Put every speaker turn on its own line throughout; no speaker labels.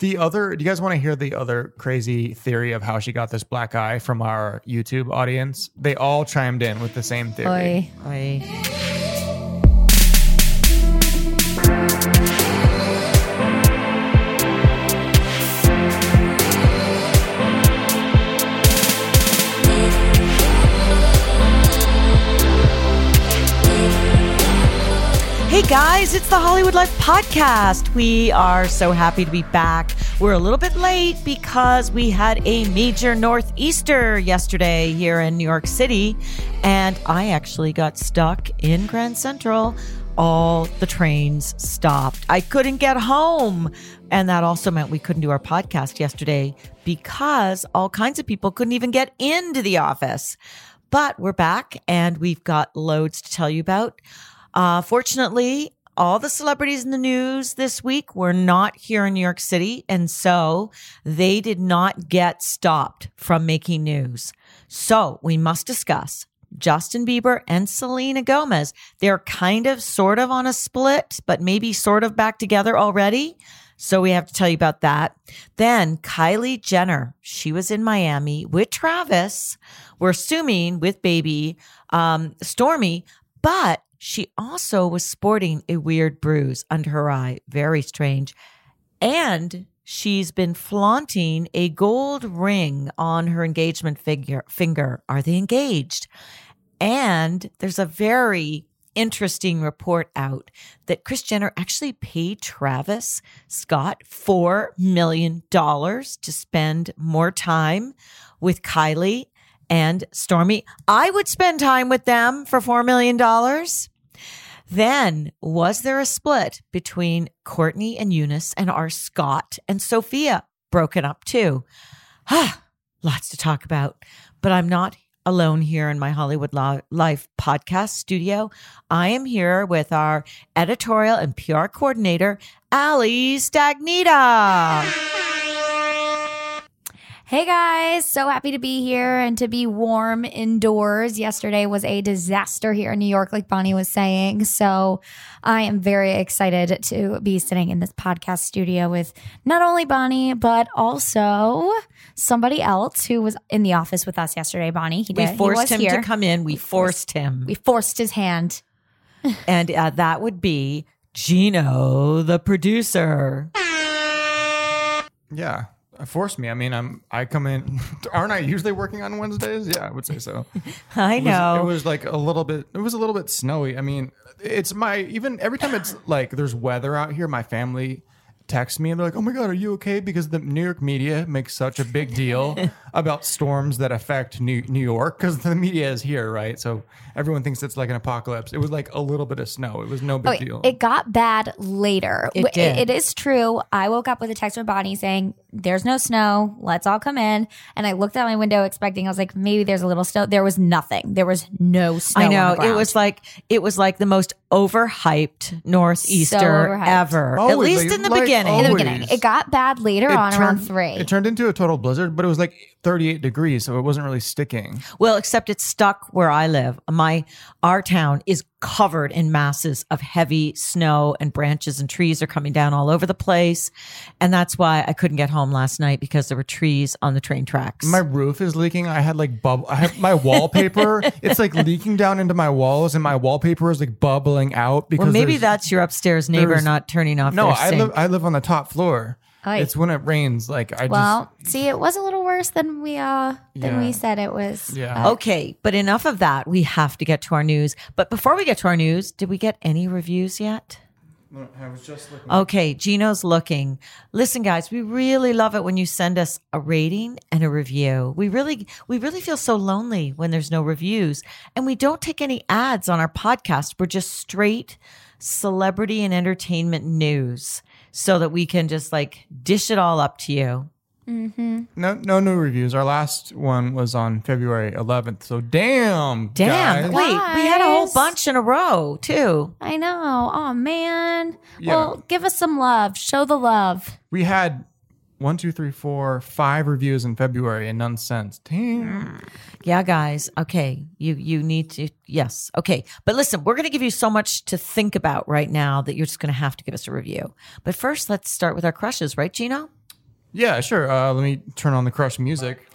The other, do you guys want to hear the other crazy theory of how she got this black eye from our YouTube audience? They all chimed in with the same theory.
Oy, oy. Guys, it's the Hollywood Life podcast. We are so happy to be back. We're a little bit late because we had a major northeaster yesterday here in New York City, and I actually got stuck in Grand Central. All the trains stopped. I couldn't get home. And that also meant we couldn't do our podcast yesterday because all kinds of people couldn't even get into the office. But we're back and we've got loads to tell you about. Uh, fortunately, all the celebrities in the news this week were not here in New York City. And so they did not get stopped from making news. So we must discuss Justin Bieber and Selena Gomez. They're kind of sort of on a split, but maybe sort of back together already. So we have to tell you about that. Then Kylie Jenner, she was in Miami with Travis. We're assuming with baby um, Stormi, but she also was sporting a weird bruise under her eye. Very strange. And she's been flaunting a gold ring on her engagement figure, finger. Are they engaged? And there's a very interesting report out that Kris Jenner actually paid Travis Scott $4 million to spend more time with Kylie and Stormi. I would spend time with them for $4 million. Then, was there a split between Kourtney and Younes and our Scott and Sofia broken up too? Ah, lots to talk about, but I'm not alone here in my Hollywood Life podcast studio. I am here with our editorial and PR coordinator, Ali Stagnita.
Hey guys, so happy to be here and to be warm indoors. Yesterday was a disaster here in New York, like Bonnie was saying. So I am very excited to be sitting in this podcast studio with not only Bonnie, but also somebody else who was in the office with us yesterday. Bonnie, he
We
did. he
forced
was
him
here.
to come in. We forced him.
We forced his hand.
and uh, that would be Gino, the producer.
Yeah. Uh, Force me. I mean, I'm. I come in. Aren't I usually working on Wednesdays? Yeah, I would say so.
I
It was-
know.
it was like a little bit. It was a little bit snowy. I mean, it's my even every time it's like there's weather out here. My family texts me and they're like, "Oh my god, are you okay?" Because the New York media makes such a big deal about storms that affect New New York because the media is here, right? So everyone thinks it's like an apocalypse. It was like a little bit of snow. It was no big
Okay,
deal.
it got bad later.
It
W-
did.
it is true. I woke up with a text from Bonnie saying, There's no snow. Let's all come in. And I looked out my window expecting, I was like, maybe there's a little snow. There was nothing. There was no snow.
I
on
know
the
it was like it was like the most overhyped northeaster
overhyped.
ever. At least
like-
in the
like
beginning.
in the beginning. It got bad later on around three.
It turned into a total blizzard, but it was like 38 degrees, so it wasn't really sticking.
Well, except it's stuck where I live. My our town is covered in masses of heavy snow and branches and trees are coming down all over the place. And that's why I couldn't get home last night because there were trees on the train tracks.
My roof is leaking. I had like bubble. I have my wallpaper. it's like leaking down into my walls, and my wallpaper is like bubbling out because
well, maybe that's your upstairs neighbor not turning off
no. I live. I live on the top floor.
Oy.
It's when it rains. Like I
well, see, it was a little worse than we uh than
Yeah.
we said it was.
just yeah.
Okay, but enough of that. We have to get to our news. But before we get to our news, did we get any reviews yet?
I was just looking.
Okay, Gino's looking. Listen, guys, we really love it when you send us a rating and a review. We really, we really feel so lonely when there's no reviews, and we don't take any ads on our podcast. We're just straight celebrity and entertainment news, so that we can just like dish it all up to you. Mm-hmm.
No, no new reviews. Our last one was on February 11th. So damn,
Damn!
guys.
Wait, we had a whole bunch in a row too.
I know. Oh man.
Yeah.
Well, give us some love. Show the love.
we had one, two, three, four, five reviews in February and none since. Damn.
Yeah, guys. Okay. You you need to yes. Okay. But listen, we're going to give you so much to think about right now that you're just going to have to give us a review. But first, let's start with our crushes, right, Gino?
Yeah, sure. Uh, let me turn on the crush music.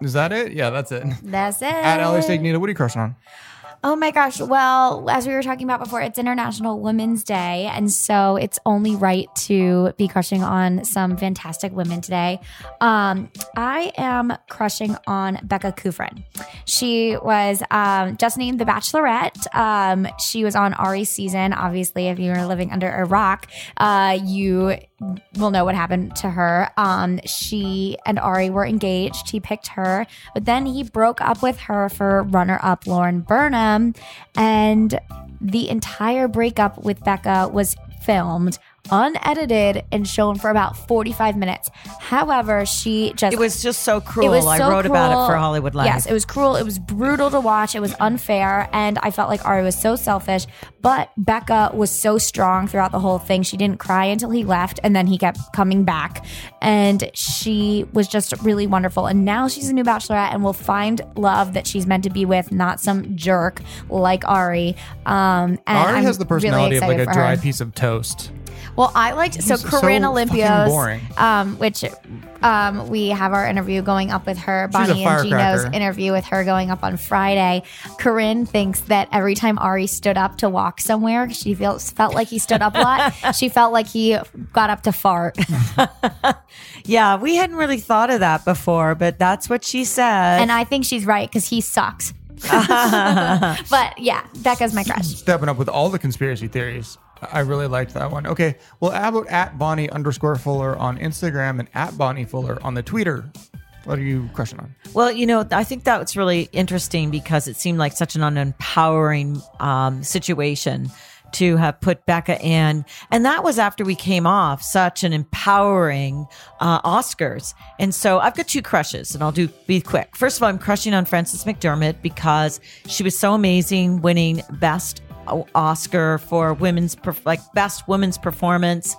Is that it? Yeah, that's it.
That's it.
At Ali Stagnita, what are you crushing on?
Oh my gosh. Well, as we were talking about before, it's International Women's Day. And so it's only right to be crushing on some fantastic women today. Um, I am crushing on Becca Kufrin. She was um, just named The Bachelorette. Um, she was on Arie's season. Obviously, if you were living under a rock, uh, you will know what happened to her. Um, she and Arie were engaged. He picked her, but then he broke up with her for runner up Lauren Burnham. And the entire breakup with Becca was filmed unedited and shown for about 45 minutes. However, she just
It was just so cruel.
it was
I
so
wrote about it for Hollywood Life.
Yes, it was cruel. It was brutal to watch. It was unfair. And I felt like Arie was so selfish. But Becca was so strong throughout the whole thing. She didn't cry until he left. And then he kept coming back. And she was just really wonderful. And now she's a new bachelorette and will find love that she's meant to be with, not some jerk like Arie. Um, and
Arie
I'm
has the
really
personality of like a dry
her.
piece of toast.
Well, I liked so
so
Corinne
fucking
Olympios,
boring.
um, which um, we have our interview going up with her.
She's a
Bonnie and Gino's interview with her going up on Friday. Corinne thinks that every time Arie stood up to walk somewhere, she feels felt like he stood up a lot. she felt like he got up to fart.
yeah, we hadn't really thought of that before, but that's what she said.
and I think she's right because he sucks. but yeah, Becca's my crush.
Stepping up with all the conspiracy theories. I really liked that one. Okay. Well, how about at Bonnie underscore Fuller on Instagram and at Bonnie Fuller on the Twitter? What are you crushing on?
Well, you know, I think that was really interesting because it seemed like such an unempowering um, situation to have put Becca in. And that was after we came off such an empowering uh, Oscars. And so I've got two crushes and I'll do be quick. First of all, I'm crushing on Frances McDormand because she was so amazing winning best Oscar for women's like best women's performance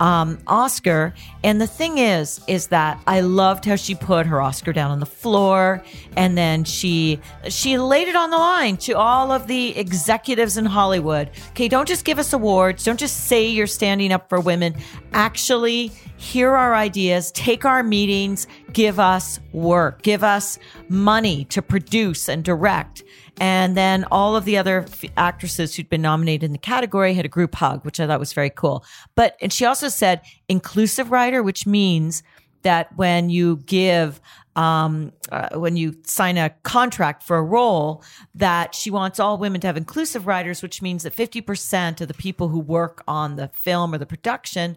um, Oscar. And the thing is, is that I loved how she put her Oscar down on the floor, and then she she laid it on the line to all of the executives in Hollywood. Okay, don't just give us awards. Don't just say you're standing up for women. Actually, hear our ideas, take our meetings, give us work, give us money to produce and direct. And then all of the other f- actresses who'd been nominated in the category had a group hug, which I thought was very cool. But, and she also said inclusive rider, which means that when you give, um, uh, when you sign a contract for a role, that she wants all women to have inclusive riders, which means that 50% of the people who work on the film or the production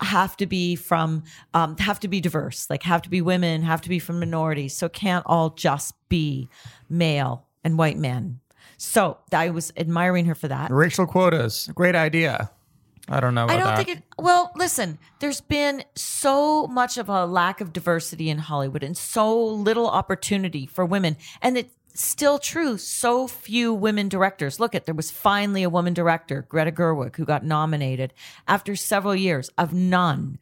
have to be from, um, have to be diverse, like have to be women, have to be from minorities. So it can't all just be male and white men. So I was admiring her for that.
Racial quotas. Great idea. I don't know. About
I don't
that.
think it. Well, listen, there's been so much of a lack of diversity in Hollywood and so little opportunity for women. And it's still true. So few women directors. Look at, there was finally a woman director, Greta Gerwig, who got nominated after several years of none.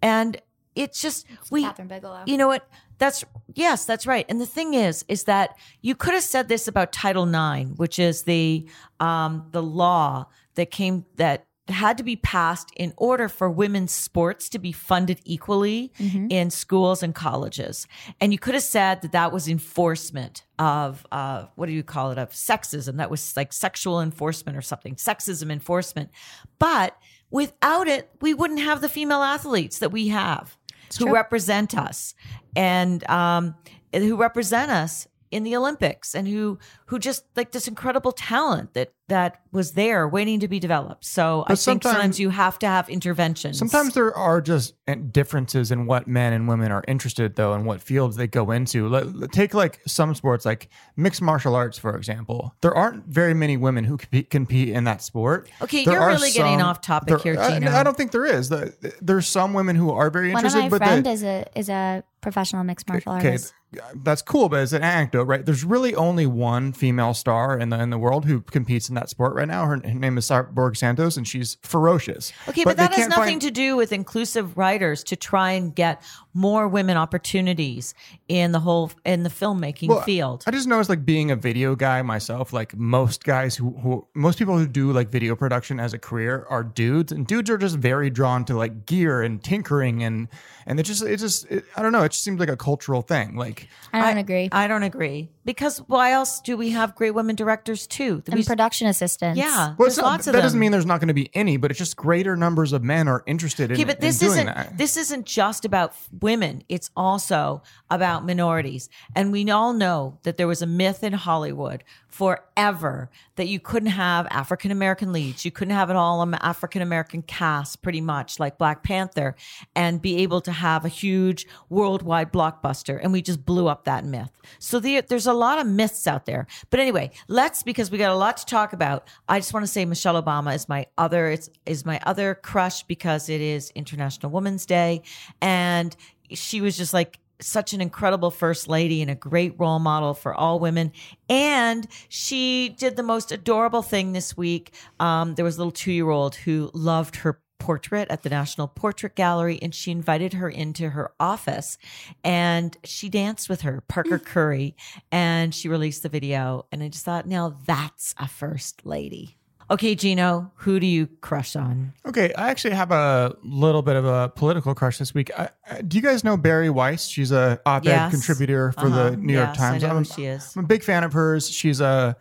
And it's just, we,
Kathryn Bigelow.
you know what? That's yes, that's right. And the thing is, is that you could have said this about Title IX, which is the um, the law that came that had to be passed in order for women's sports to be funded equally in schools and colleges. And you could have said that that was enforcement of uh, what do you call it of sexism? That was like sexual enforcement or something, sexism enforcement. But without it, we wouldn't have the female athletes that we have who represent us and um, who represent us in the Olympics and who who just like this incredible talent that that was there waiting to be developed. So I think
sometimes-
sometimes you have to have interventions.
Sometimes there are just eh, differences in what men and women are interested, though, and what fields they go into. Let- Take like some sports, like mixed martial arts, for example. There aren't very many women who compete, compete in that sport.
Okay,
There
you're
are
really getting off topic here,
I-
Gino.
I, don't think there is. The- There's some women who are very
One of
interested,
my
but
friend
the,
is a is a professional mixed martial
okay,
artist.
that's cool, but it's an anecdote, right? There's really only one female star in the in the world who competes in in that sport right now. Her, her name is Borg Santos, and she's ferocious.
Okay, but,
they
that has nothing
find-
to do with inclusive riders to try and get more women opportunities in the whole in the filmmaking
Well,
field.
I just know noticed, like being a video guy myself, like most guys who, who most people who do like video production as a career are dudes, and dudes are just very drawn to like gear and tinkering, and and it just it just it, I don't know, it just seems like a cultural thing. Like
I don't agree.
I don't agree because why else do we have great women directors too? We-
and production assistants.
yeah,
well,
there's
it's not,
lots
that
them.
doesn't mean there's not going to be any, but it's just greater numbers of men are interested in,
Okay, but
in
this
doing
isn't
that.
this isn't just about f- women. It's also about minorities. And we all know that there was a myth in Hollywood forever that you couldn't have African American leads. You couldn't have an all African American cast, pretty much like Black Panther, and be able to have a huge worldwide blockbuster. And we just blew up that myth. So the, there's a lot of myths out there. But anyway, let's because we got a lot to talk about. I just want to say Michelle Obama is my other it's, is my other crush because it is International Women's Day, and she was just like such an incredible first lady and a great role model for all women. And she did the most adorable thing this week. Um, there was a little two year old who loved her portrait at the National Portrait Gallery and she invited her into her office and she danced with her, Parker Curry, and she released the video. And I just thought, now that's a first lady. Okay, Gino, who do you crush on?
Okay, I actually have a little bit of a political crush this week. I, I, do you guys know Bari Weiss? She's a op-ed
Yes.
contributor for
Uh-huh.
the New York
Yes, I
Times.
know
I'm,
she is.
I'm a big fan of hers. She's a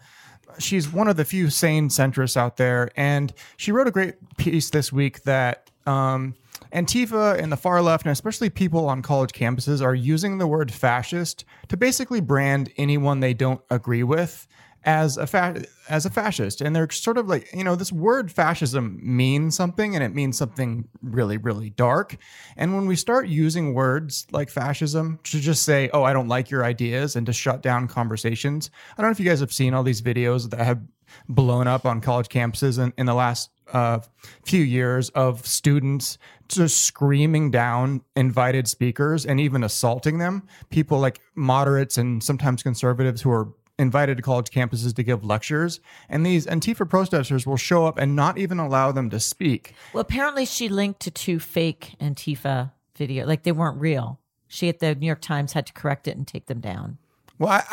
she's one of the few sane centrists out there, and she wrote a great piece this week that. Um, Antifa and the far left, and especially people on college campuses, are using the word fascist to basically brand anyone they don't agree with as a fa- as a fascist. And they're sort of like you know this word fascism means something and it means something really really dark. And when we start using words like fascism to just say oh i don't like your ideas and to shut down conversations i don't know if you guys have seen all these videos that have blown up on college campuses in, in the last uh, few years of students just screaming down invited speakers and even assaulting them. People like moderates and sometimes conservatives who are invited to college campuses to give lectures, and these Antifa protesters will show up and not even allow them to speak.
Well, apparently she linked to two fake Antifa video, like they weren't real. She at the New York Times had to correct it and take them down.
Well, I,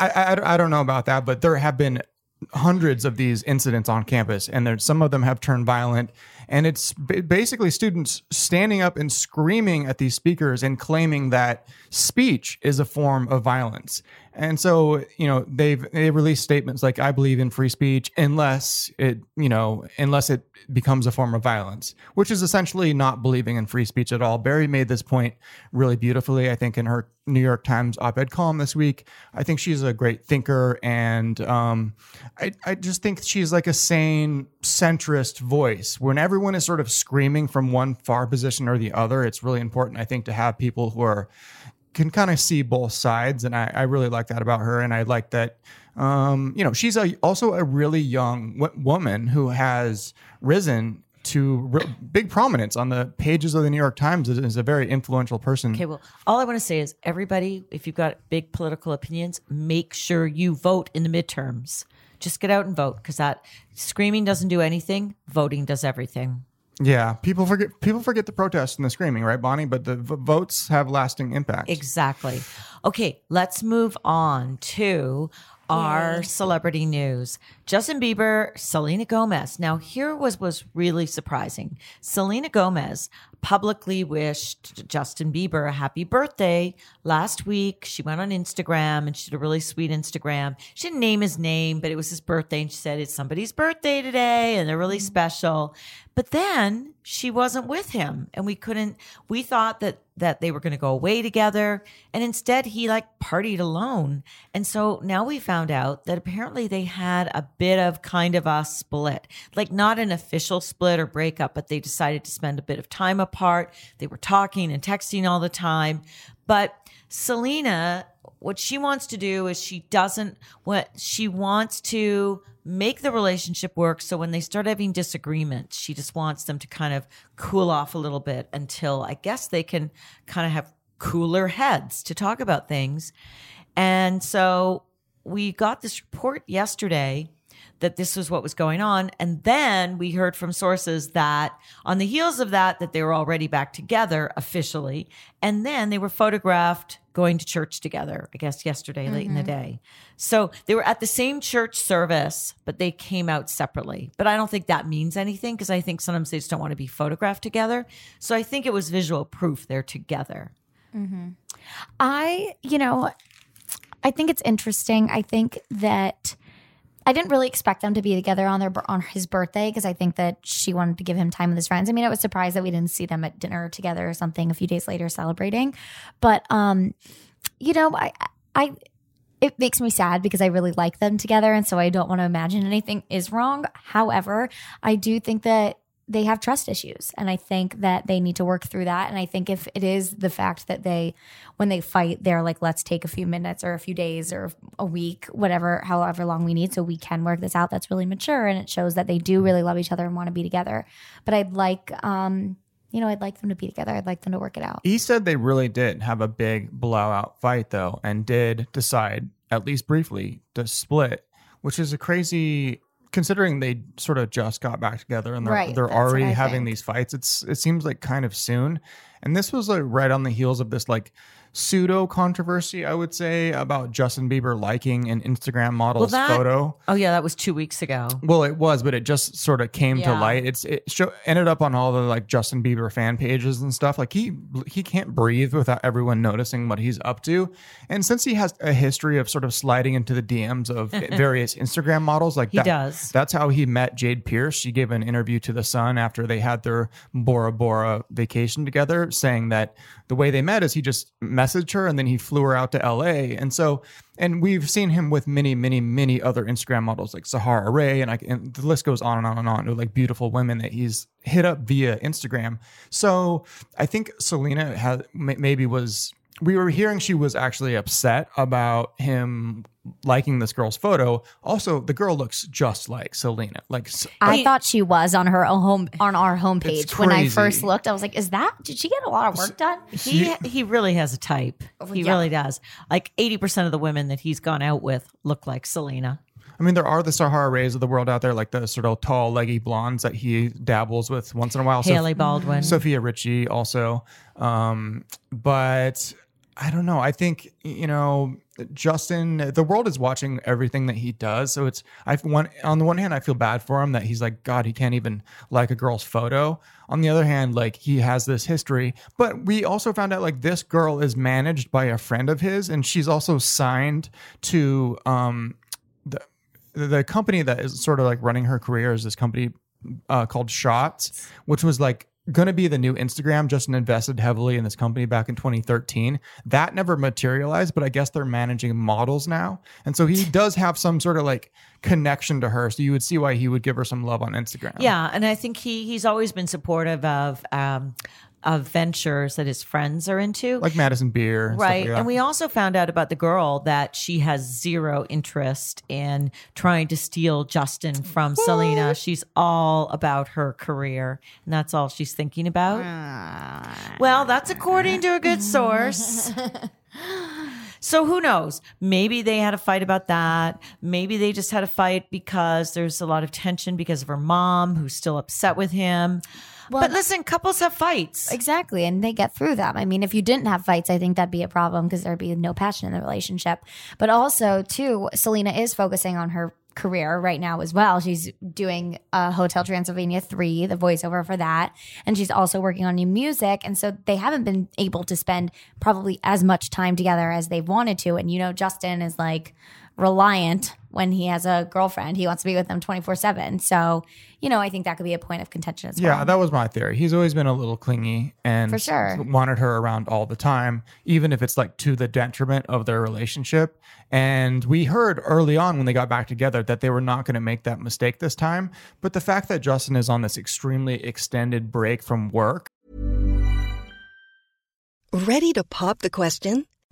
I, I- don't know about that, but there have been hundreds of these incidents on campus, and there, some of them have turned violent. And it's ba- basically students standing up and screaming at these speakers and claiming that speech is a form of violence. And so, you know, they've they released statements like "I believe in free speech unless it, you know, unless it becomes a form of violence," which is essentially not believing in free speech at all. Bari made this point really beautifully, I think, in her New York Times op-ed column this week. I think she's a great thinker, and um, I, I just think she's like a sane centrist voice. When everyone is sort of screaming from one far position or the other, it's really important, I think, to have people who are can kind of see both sides, and I, I really like that about her. And I like that, um, you know, she's a, also a really young w- woman who has risen to re- big prominence on the pages of the New York Times. Is, a very influential person.
Okay, well, all I want to say is everybody, if you've got big political opinions, make sure you vote in the midterms. Just get out and vote because that screaming doesn't do anything. Voting does everything.
Yeah, people forget people forget the protests and the screaming, right, Bonnie? But the v- votes have lasting impact.
Exactly. Okay, let's move on to our celebrity news. Justin Bieber, Selena Gomez. Now, here was was really surprising. Selena Gomez publicly wished Justin Bieber a happy birthday last week. She went on Instagram and she did a really sweet Instagram. She didn't name his name, but it was his birthday and she said it's somebody's birthday today and they're really mm-hmm. special. But then she wasn't with him and we couldn't we thought that that they were going to go away together and instead he like partied alone. And so now we found out that apparently they had a bit of kind of a split. Like not an official split or breakup, but they decided to spend a bit of time apart. They were talking and texting all the time. But Selena what she wants to do is she doesn't what she wants to make the relationship work. So when they start having disagreements she just wants them to kind of cool off a little bit until i guess they can kind of have cooler heads to talk about things. And so we got this report yesterday that this was what was going on. And then we heard from sources that on the heels of that, that they were already back together officially. And then they were photographed going to church together, I guess yesterday, late in the day. So they were at the same church service, but they came out separately. But I don't think that means anything because I think sometimes they just don't want to be photographed together. So I think it was visual proof they're together. Mm-hmm.
I, you know, I think it's interesting. I think that I didn't really expect them to be together on their on his birthday because I think that she wanted to give him time with his friends. I mean, I was surprised that we didn't see them at dinner together or something a few days later celebrating. But um, you know, I I it makes me sad because I really like them together and so I don't want to imagine anything is wrong. However, I do think that they have trust issues and I think that they need to work through that. And I think if it is the fact that they when they fight they're like let's take a few minutes or a few days or a week whatever however long we need so we can work this out that's really mature and it shows that they do really love each other and want to be together. But I'd like um you know I'd like them to be together. I'd like them to work it out.
He said they really did have a big blowout fight though, and did decide, at least briefly, to split, which is a crazy considering they sort of just got back together and they're
Right,
they're already having
think.
these fights. It's it seems like kind of soon. And this was like right on the heels of this like pseudo controversy, I would say, about Justin Bieber liking an Instagram model's
that-
photo.
Oh, yeah, that was two weeks ago.
Well, it was, but it just sort of came to light. It's it show, ended up on all the like Justin Bieber fan pages and stuff. Like he he can't breathe without everyone noticing what he's up to. And since he has a history of sort of sliding into the DMs of various Instagram models, like
He
that,
does.
That's how he met Jade Pierce. She gave an interview to The Sun after they had their Bora Bora vacation together, saying that the way they met is he just messaged her and then he flew her out to LA. And so, and we've seen him with many, many, many other Instagram models like Sahara Ray, and, I, and the list goes on and on and on to like beautiful women that he's hit up via Instagram. So I think Selena had maybe was. We were hearing she was actually upset about him liking this girl's photo. Also, the girl looks just like Selena. Like s-
I thought she was on her home on our
It's
homepage when I first looked. I was like, "Is that? Did she get a lot of work done?"
He he really has a type. He
yeah.
really does. Like eighty percent of the women that he's gone out with look like Selena.
I mean, there are the Sahara Rays of the world out there, like the sort of tall, leggy blondes that he dabbles with once in a while.
Hailey
Soph-
Baldwin.
Sofia Richie also. Um, but I don't know. I think, you know, Justin, the world is watching everything that he does. So it's, I one, on the one hand, I feel bad for him that he's like, God, he can't even like a girl's photo. On the other hand, like he has this history. But we also found out like this girl is managed by a friend of his and she's also signed to, um, the, the company that is sort of like running her career is this company uh, called Shots, which was like going to be the new Instagram. Justin invested heavily in this company back in 2013. That never materialized, but I guess they're managing models now. And so he does have some sort of like connection to her. So you would see why he would give her some love on Instagram.
Yeah, and I think he he's always been supportive of um of ventures that his friends are into.
Like Madison Beer. and stuff
Right.
like that.
and we also found out about the girl that she has zero interest in trying to steal Justin from Selena. She's all about her career, and that's all she's thinking about. Ah. Well, that's according to a good source. So who knows? Maybe they had a fight about that. Maybe they just had a fight because there's a lot of tension because of her mom who's still upset with him. But listen, couples have fights.
Exactly. And they get through them. I mean, if you didn't have fights, I think that'd be a problem because there'd be no passion in the relationship. But also, too, Selena is focusing on her career right now as well. She's doing uh, Hotel Transylvania 3, the voiceover for that. And she's also working on new music. And so they haven't been able to spend probably as much time together as they've wanted to. And, you know, Justin is like reliant when he has a girlfriend. He wants to be with them 24 7. So, you know, I think that could be a point of contention as well.
Yeah, that was my theory. He's always been a little clingy and
For sure.
wanted her around all the time, even if it's like to the detriment of their relationship. And we heard early on when they got back together that they were not going to make that mistake this time. But the fact that Justin is on this extremely extended break from work
Ready to pop the question?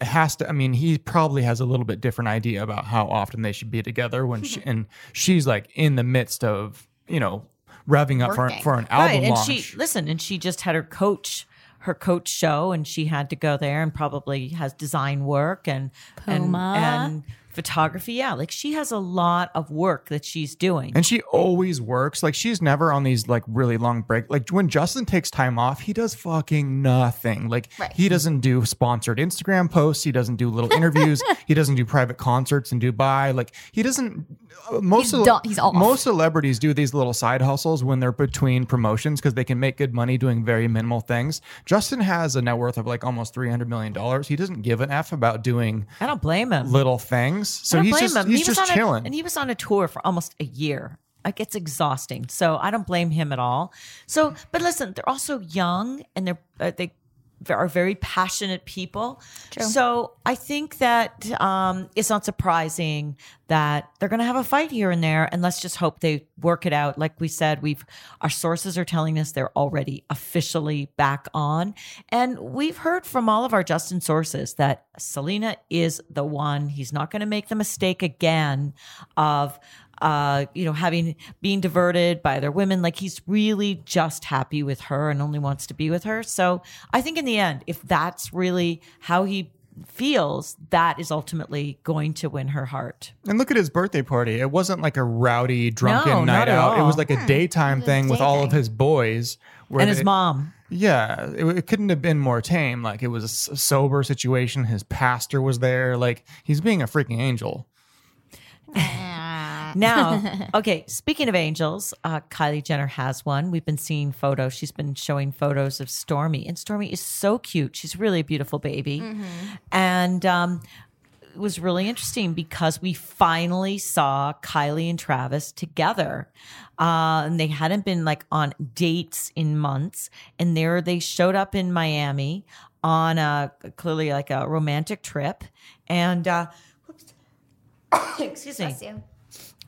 Has to. I mean, he probably has a little bit different idea about how often they should be together when she mm-hmm. and she's like in the midst of you know revving up for for an album
right, and
launch.
she listen, and she just had her coach her coach show, and she had to go there, and probably has design work and
Puma.
and, and photography. Yeah, like she has a lot of work that she's doing.
And she always works. Like she's never on these like really long break. Like when Justin takes time off, he does fucking nothing. Like
Right.
he doesn't do sponsored Instagram posts. He doesn't do little interviews. he doesn't do private concerts in Dubai. Like he doesn't. uh, Most
He's
of
done- he's off.
most celebrities do these little side hustles when they're between promotions because they can make good money doing very minimal things. Justin has a net worth of like almost three hundred million dollars. He doesn't give an f about doing
I don't blame him.
little things. So
I don't
he's
blame
just
him.
he's
he was
just
on
chilling.
A, and he was on a tour for almost a year. Like it's exhausting. So I don't blame him at all. So, but listen, they're also young and they're uh, they are very passionate people.
True.
So I think that um, it's not surprising that they're going to have a fight here and there, and let's just hope they work it out. Like we said, we've our sources are telling us they're already officially back on, and we've heard from all of our Justin sources that Selena is the one. He's not going to make the mistake again of uh, you know, having being diverted by other women. Like he's really just happy with her and only wants to be with her. So I think in the end, if that's really how he feels, that is ultimately going to win her heart.
And look at his birthday party. It wasn't like a rowdy, drunken
No,
night
not at
out. It was like a daytime thing with
day
all of his boys. where
And his
they-
mom.
Yeah, it, it couldn't have been more tame. Like it was a sober situation. His pastor was there. Like he's being a freaking angel.
Now, okay, speaking of angels, uh, Kylie Jenner has one. We've been seeing photos. She's been showing photos of Stormi, and Stormi is so cute. She's really a beautiful baby. And um, it was really interesting because we finally saw Kylie and Travis together. Uh, and they hadn't been like on dates in months. And there they showed up in Miami on a clearly like a romantic trip. And, uh, excuse me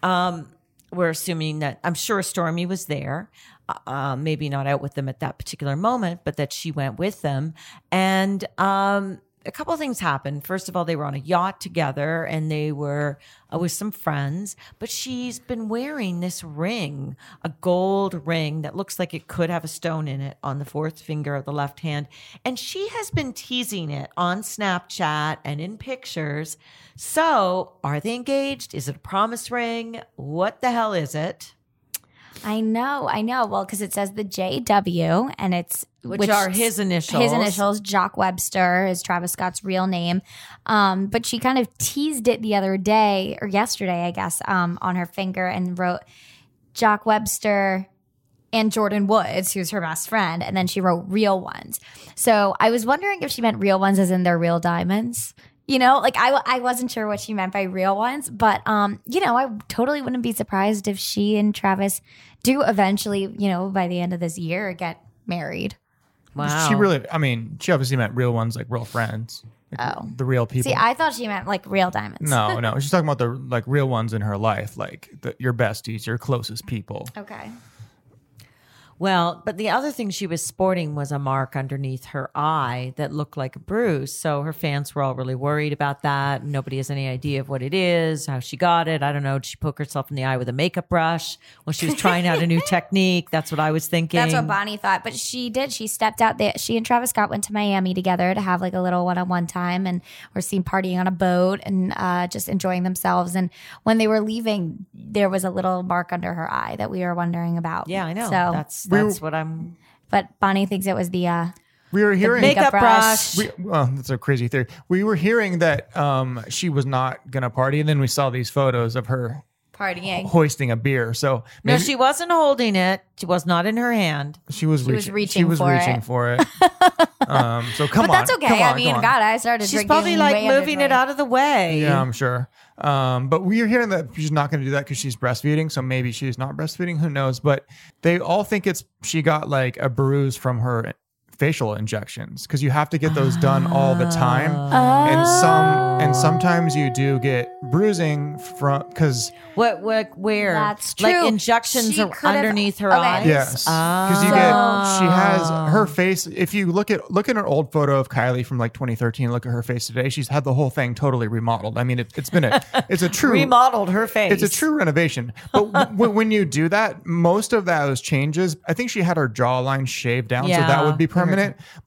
You.
we're assuming that I'm sure Stormi was there, uh, uh, maybe not out with them at that particular moment, but that she went with them. And um, a couple of things happened. First of all, they were on a yacht together and they were uh, with some friends, but she's been wearing this ring, a gold ring that looks like it could have a stone in it on the fourth finger of the left hand. And she has been teasing it on Snapchat and in pictures. So, are they engaged? Is it a promise ring? What the hell is it?
I know, I know. Well, because it says the JW, and it's
Which are his initials.
His initials, Jacques Webster, is Travis Scott's real name. Um, but she kind of teased it the other day or yesterday, I guess, um, on her finger and wrote Jacques Webster and Jordyn Woods, who's her best friend, and then she wrote real ones. So I was wondering if she meant real ones as in they're real diamonds. You know, like I, I wasn't sure what she meant by real ones, but um, you know, I totally wouldn't be surprised if she and Travis do eventually, you know, by the end of this year get married.
Wow.
She really. I mean, she obviously meant real ones, like real friends. Like
Oh.
the real people.
See, I thought she meant like real diamonds.
no, no. She's talking about the like real ones in her life, like the, your besties, your closest people.
Okay.
Well, but the other thing she was sporting was a mark underneath her eye that looked like a bruise. So her fans were all really worried about that. Nobody has any idea of what it is, how she got it. I don't know. Did she poke herself in the eye with a makeup brush when she was trying out a new technique? That's what I was thinking.
That's what Bonnie thought. But she did. She stepped out there. She and Travis Scott went to Miami together to have like a little one on one time and were seen partying on a boat and uh, just enjoying themselves. And when they were leaving, there was a little mark under her eye that we were wondering about.
yeah, I know.
So,
that's that's what I'm.
but Bonnie thinks it was the, uh,
We were hearing.
makeup
makeup
brush.
brush.
we, well, that's a crazy theory. We were hearing that um, she was not gonna party, and then we saw these photos of her
partying.
hoisting a beer. So
No, she wasn't holding it. She was not in her hand.
she was
was
reaching.
reaching
she was
for
reaching
it.
for it. um, so come
But
on,
that's okay.
come
I mean,
come.
God, I started
She's
drinking
probably like
way
moving it out of the way.
Yeah, I'm sure. Um, but we are hearing that she's not going to do that because she's breastfeeding. So maybe she's not breastfeeding. Who knows? But they all think it's she got like a bruise from her facial injections because you have to get those done all the time. And some and ah. sometimes you do get bruising from because
What? What? Where?
That's
Like
true.
injections
She
are
could've-
underneath her
okay.
eyes.
yes, because you get she has ah. her face. If you look at look at an old photo of Kylie from like 2013, look at her face today. She's had the whole thing totally remodeled. I mean, it, it's been a it's a true
remodeled her face.
It's a true renovation. But w- when you do that, most of those changes, I think she had her jawline shaved down, so that would be permanent.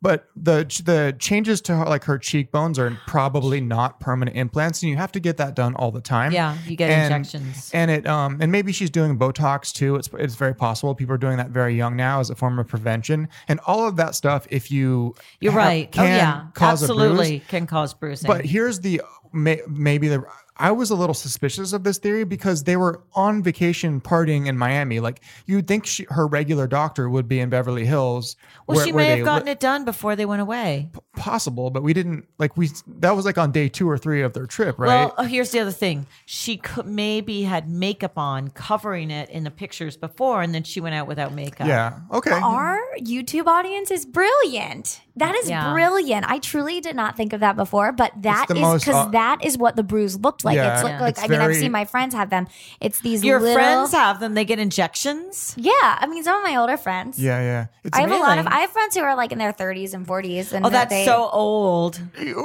But the the changes to her, like her cheekbones are probably not permanent implants, and you have to get that done all the time.
Yeah, you get
And-
injections.
and it um and maybe she's doing Botox too. It's it's very possible people are doing that very young now as a form of prevention, and all of that stuff. If you
You're
have-
right. Oh yeah,
cause a bruise.
absolutely can cause bruising.
But here's the may, maybe the I was a little suspicious of this theory because they were on vacation partying in Miami. Like you'd think she, her regular doctor would be in Beverly Hills.
well,
where-
she may have gotten
li-
it done before they went away.
possible, but we didn't like we. That was like on day two or three of their trip, right?
Well, oh, here's the other thing. She could maybe had makeup on, covering it in the pictures before, and then she went out without makeup.
yeah. Okay.
Our YouTube audience is brilliant. That is
Yeah.
brilliant. I truly did not think of that before, but that
the
is
most,
because
uh,
that is what the bruise looked like.
Yeah,
it's look,
Yeah.
like
it's
I mean, I've seen my friends have them. It's these
Your
little,
friends have them. They get injections.
Yeah, I mean, some of my older friends.
Yeah, yeah. It's
I have a lot of. I have friends who are like in their 30s and 40s, and
Oh, that's
they,
so old.
people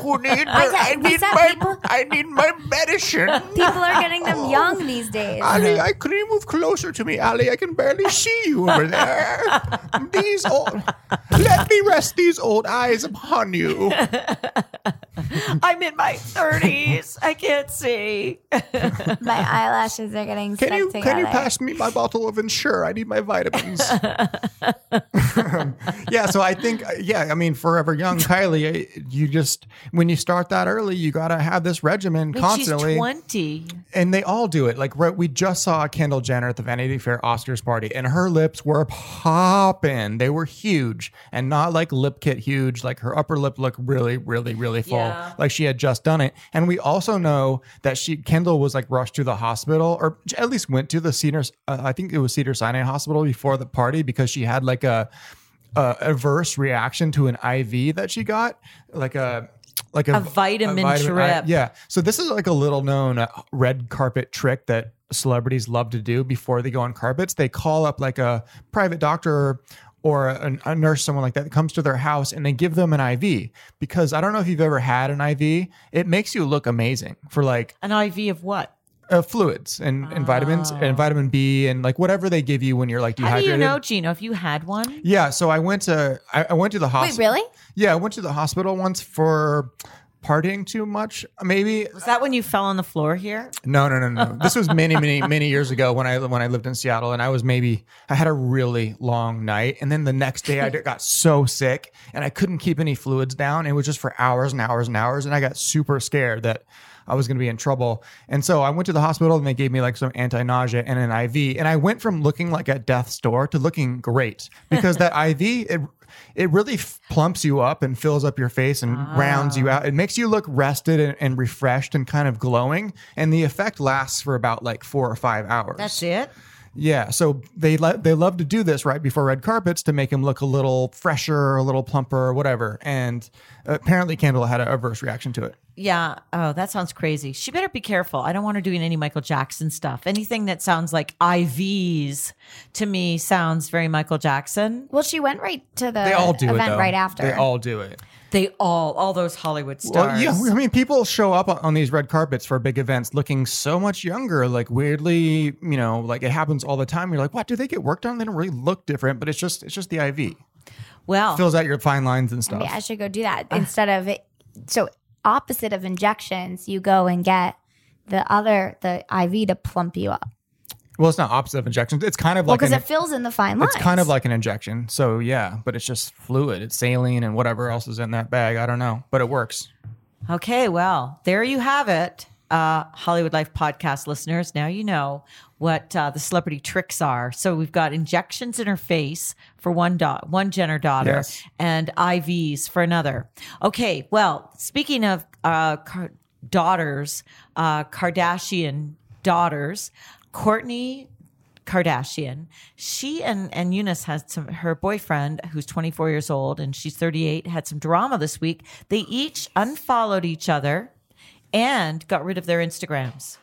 who need.
I need my- people-
I need my medicine.
People are getting them oh. young these days.
Ali, I could you move closer to me, Ali? I can barely see you over there. These old, let me rest these old eyes upon you.
I'm in my 30s. I can't see.
my eyelashes are getting
Can
stuck
you
together.
can you pass me my bottle of Ensure? I need my vitamins. yeah, so I think yeah, I mean, forever young Kylie, eh, you just when you start that early, you gotta have this regimen
Wait,
constantly.
she's 20.
and they all do it. Like right, we just saw Kendall Jenner at the Vanity Fair Oscars party, and her lips were popping. They were huge, and not like lip kit huge. Like her upper lip looked really, really, really full,
Yeah.
Like she had just done it. And we also know that she Kendall was like rushed to the hospital, or at least went to the Cedar. Uh, I think it was Cedar Sinai Hospital before the party because she had like a, a adverse reaction to an IV that she got, like a. Like a,
A vitamin
I-
trip.
yeah. So this is like a little known uh, red carpet trick that celebrities love to do before they go on carpets. They call up like a private doctor or a, a nurse, someone like that, that comes to their house and they give them an IV because I don't know if you've ever had an IV. It makes you look amazing for like
An IV of what?
uh, fluids and, and vitamins and vitamin B and like whatever they give you when you're like
Oh. How do
dehydrated.
you know, Gino, if you had one?
Yeah, so I went to I, I went to the
Wait,
hospital.
really?
Yeah, I went to the hospital once for partying too much. Maybe
Was that when you fell on the floor here?
No, no, no, no. This was many, many, many years ago when I when I lived in Seattle, and I was maybe I had a really long night, and then the next day I got so sick, and I couldn't keep any fluids down. It was just for hours and hours and hours, and I got super scared that I was going to be in trouble. And so I went to the hospital, and they gave me like some anti nausea and an IV, and I went from looking like at death's door to looking great because that IV it it really f- plumps you up and fills up your face and rounds you out. It makes you look rested and, and refreshed and kind of glowing. And the effect lasts for about like four or five hours.
That's it.
Yeah. So they le- they love to do this right before red carpets to make him look a little fresher, a little plumper, or whatever. And apparently, Kendall had an adverse reaction to it.
Yeah. Oh, that sounds crazy. She better be careful. I don't want her doing any Michael Jackson stuff. Anything that sounds like IVs to me sounds very Michael Jackson.
Well, she went right to the
They all do it.
event
though.
right after.
They all do it.
They all, all those Hollywood stars.
Well, yeah, I mean, people show up on- on these red carpets for big events looking so much younger, like weirdly, you know, like it happens all the time. You're like, what? Do they get worked on? They don't really look different, but it's just it's just the IV
Well,
fills out your fine lines and stuff.
Maybe I should go do that ah. instead of it. So opposite of injections, you go and get the other the IV to plump you up.
Well, it's not opposite of injections. It's kind of like
because
an,
it fills in the fine lines.
it's kind of like an injection. So yeah, but it's just fluid. It's saline and whatever else is in that bag. I don't know, but it works.
Okay, well, there you have it. Uh, Hollywood Life podcast listeners, now you know what uh, the celebrity tricks are. So we've got injections in her face for one da- one Jenner daughter,
Yes.
and IVs for another. Okay, well, speaking of uh, car- daughters, uh, Kardashian daughters, Kourtney Kardashian. She and and Younes had some her boyfriend who's 24 years old and she's 38 had some drama this week. They each unfollowed each other and got rid of their Instagrams.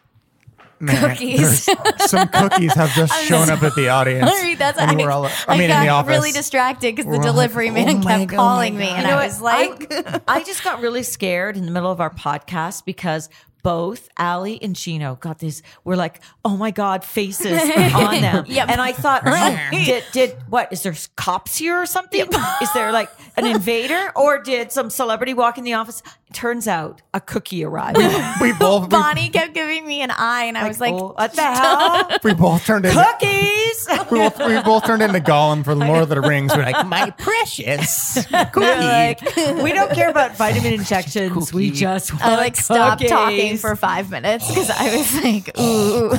Man,
Cookies.
Some cookies have just shown up at the audience.
Sorry, that's
and
I,
we're all, I
I
mean,
got
in the office.
really distracted because the delivery
like,
man
oh
kept
God, oh
calling
oh my
me, and
You know
I
what?
was like,
I, I just got really scared in the middle of our podcast because both Ali and Gino got these. We're like, oh my god, faces on them.
Yep.
And I thought, oh, did did what? Is there cops here or something? Is there like an invader or did some celebrity walk in the office? Turns out a cookie arrived.
we both we,
Bonnie kept giving me an eye, and I was like,
oh, what the hell?
we both turned into
Cookies.
we both, we both turned into Gollum for the Lord of the Rings. We're like, my precious cookie.
We're like, we don't care about vitamin injections. We just want
I like stopped talking for five minutes because I was like, ooh.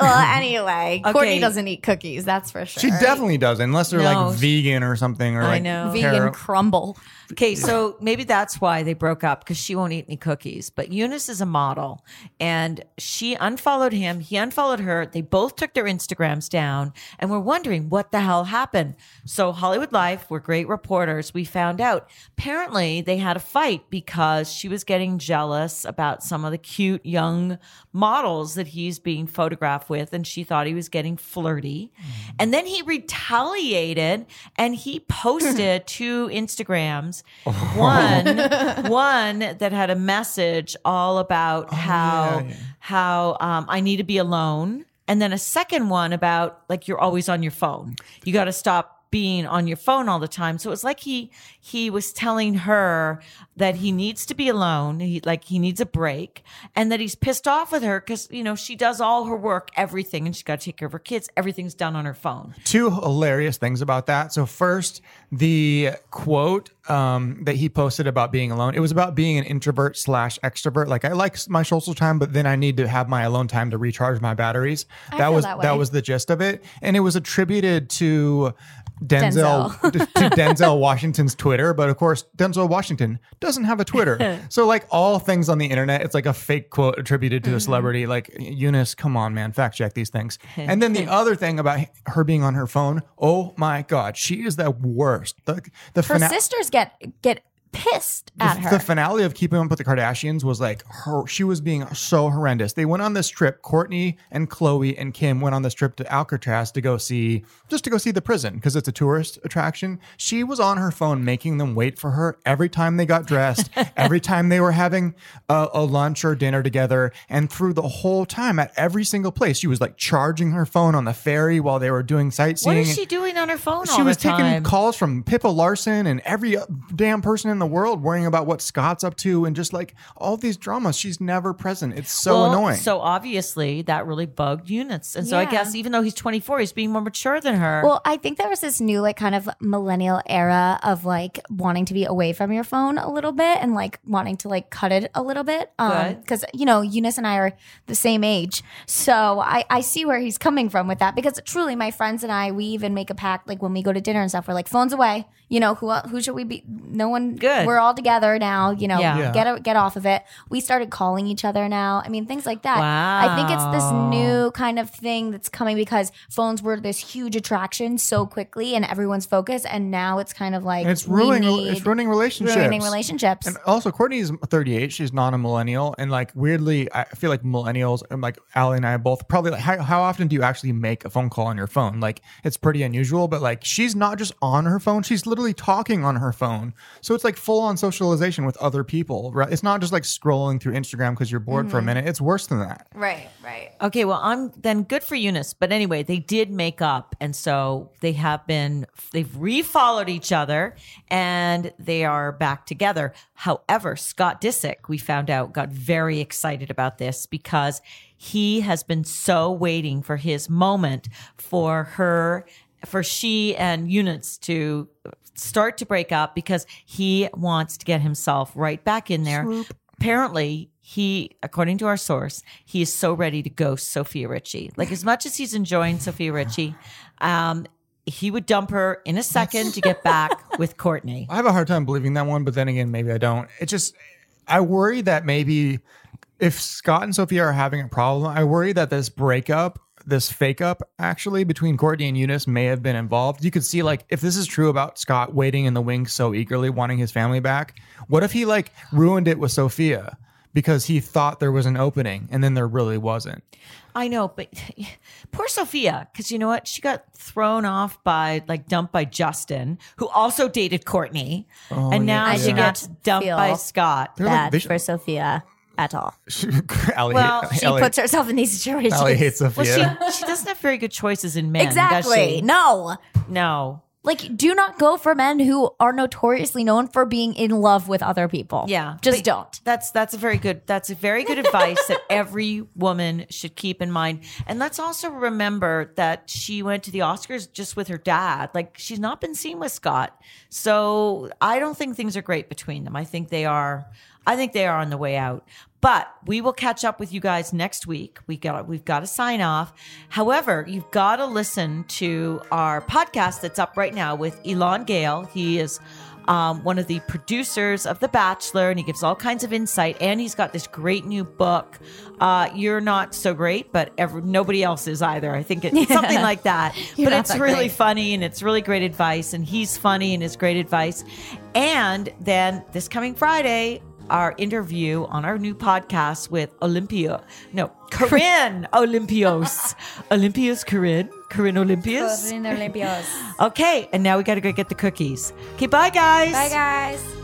well, anyway,
Okay.
Kourtney doesn't eat cookies, that's for sure.
She definitely does, unless they're
No.
like vegan or something, or
I
like
know.
vegan
Carol-
crumble.
Okay, so maybe that's why they broke up because she won't eat any cookies. But Younes is a model and she unfollowed him. He unfollowed her. They both took their Instagrams down and we're wondering what the hell happened. So, Hollywood Life, we're great reporters. We found out apparently they had a fight because she was getting jealous about some of the cute young models that he's being photographed with. And she thought he was getting flirty. Mm. And then he retaliated and he posted two Instagrams. One, one that had a message all about how
yeah, yeah.
how um, I need to be alone, and then a second one about like you're always on your phone. You got to stop being on your phone all the time. So it was like he he was telling her that he needs to be alone. He like he needs a break, and that he's pissed off with her because you know she does all her work, everything, and she's got to take care of her kids. Everything's done on her phone.
two hilarious things about that. So first, the quote um, that he posted about being alone. It was about being an introvert slash extrovert. Like I like my social time, but then I need to have my alone time to recharge my batteries. that was
that
that, was the gist of it, and it was attributed to. Denzel, to Denzel Washington's Twitter, but of course Denzel Washington doesn't have a Twitter. so like all things on the internet, it's like a fake quote attributed to a mm-hmm. celebrity. Like Younes, come on, man, fact check these things. And then the other thing about her being on her phone, oh my god, she is the worst. The the
Her
fina-
sisters get get pissed at
the,
her.
the finale of Keeping Up with the Kardashians was like her. She was being so horrendous. They went on this trip. Kourtney and Khloé and Kim went on this trip to Alcatraz to go see, just to go see the prison because it's a tourist attraction. She was on her phone making them wait for her every time they got dressed, every time they were having a, a lunch or dinner together, and through the whole time at every single place, she was like charging her phone on the ferry while they were doing sightseeing.
What is she doing on her phone
She was taking calls from Pippa Larson and every uh, damn person in the world worrying about what Scott's up to and just like all these dramas. She's never present. It's so
Well,
annoying.
So obviously that really bugged Younes. And so I guess even though he's 24, he's being more mature than her.
Well, I think there was this new like kind of millennial era of like wanting to be away from your phone a little bit and like wanting to like cut it a little bit. Um because you know, Younes and I are the same age. So I I see where he's coming from with that because truly my friends and I we even make a pact like when we go to dinner and stuff we're like phones away. You know, who who should we be no one
Good.
We're all together now, you know,
Yeah.
Yeah.
get get off of it. We started calling each other now. I mean, things like that. I think it's this
Wow.
new kind of thing that's coming because phones were this huge attraction so quickly and everyone's focus and now it's kind of like
And it's
we
ruining
need-
it's ruining relationships.
ruining relationships.
And also, Kourtney's 38. She's not a millennial. And like, weirdly, I feel like millennials, and like Ali and I both probably like, how, how often do you actually make a phone call on your phone? Like, it's pretty unusual, but like, she's not just on her phone, she's literally talking on her phone. So it's like full on socialization with other people, right? It's not just like scrolling through Instagram because you're bored for a mm-hmm. minute. It's worse than that.
right, right.
Okay, well, I'm then good for Younes. But anyway, they did make up. And so they have been, they've refollowed each other and they are back together. However, Scott Disick, we found out, got very excited about this because he has been so waiting for his moment for her, for she and Younes to start to break up because he wants to get himself right back in there. Apparently, he, according to our source, he is so ready to ghost Sofia Richie. Like as much as he's enjoying Sofia Richie, um, he would dump her in a second to get back with Kourtney.
I have a hard time believing that one, but then again, maybe I don't. It just, I worry that maybe if Scott and Sofia are having a problem, I worry that this breakup this fake up actually between Kourtney and Younes may have been involved. You could see like if this is true about Scott waiting in the wings so eagerly wanting his family back, what if he like ruined it with Sofia because he thought there was an opening and then there really wasn't?
I know, but poor Sofia, because you know what? She got thrown off by, like, dumped by Justin, who also dated Kourtney. Oh, and now
I
she
do
gets dumped by Scott.
They're like-
Bad
they should-
for Sofia at all.
Ali,
Well,
She
Ali-
puts herself in these situations.
Ali hates
Well, she, she doesn't have very good choices in men. does
exactly.
she?
No.
No.
Like, do not go for men who are notoriously known for being in love with other people.
Yeah.
Just don't.
That's that's a very good that's a very good advice that every woman should keep in mind. And let's also remember that she went to the Oscars just with her dad. Like she's not been seen with Scott. So I don't think things are great between them. I think they are I think they are on the way out. But we will catch up with you guys next week. We got we've got to sign off. However, you've got to listen to our podcast that's up right now with Elan Gale. He is um, one of the producers of The Bachelor, and he gives all kinds of insight. And he's got this great new book. Uh, You're not so great, but ever, nobody else is either. I think it's something like that. But it's
that
really
great.
funny and it's really great advice. And he's funny and his great advice. And then this coming Friday, our interview on our new podcast with Olympia. No, Corinne Olympios. Olympios Corinne. Corinne Olympios. Corinne Olympios. okay, and now we got to go get the cookies. Okay, bye guys.
Bye, guys.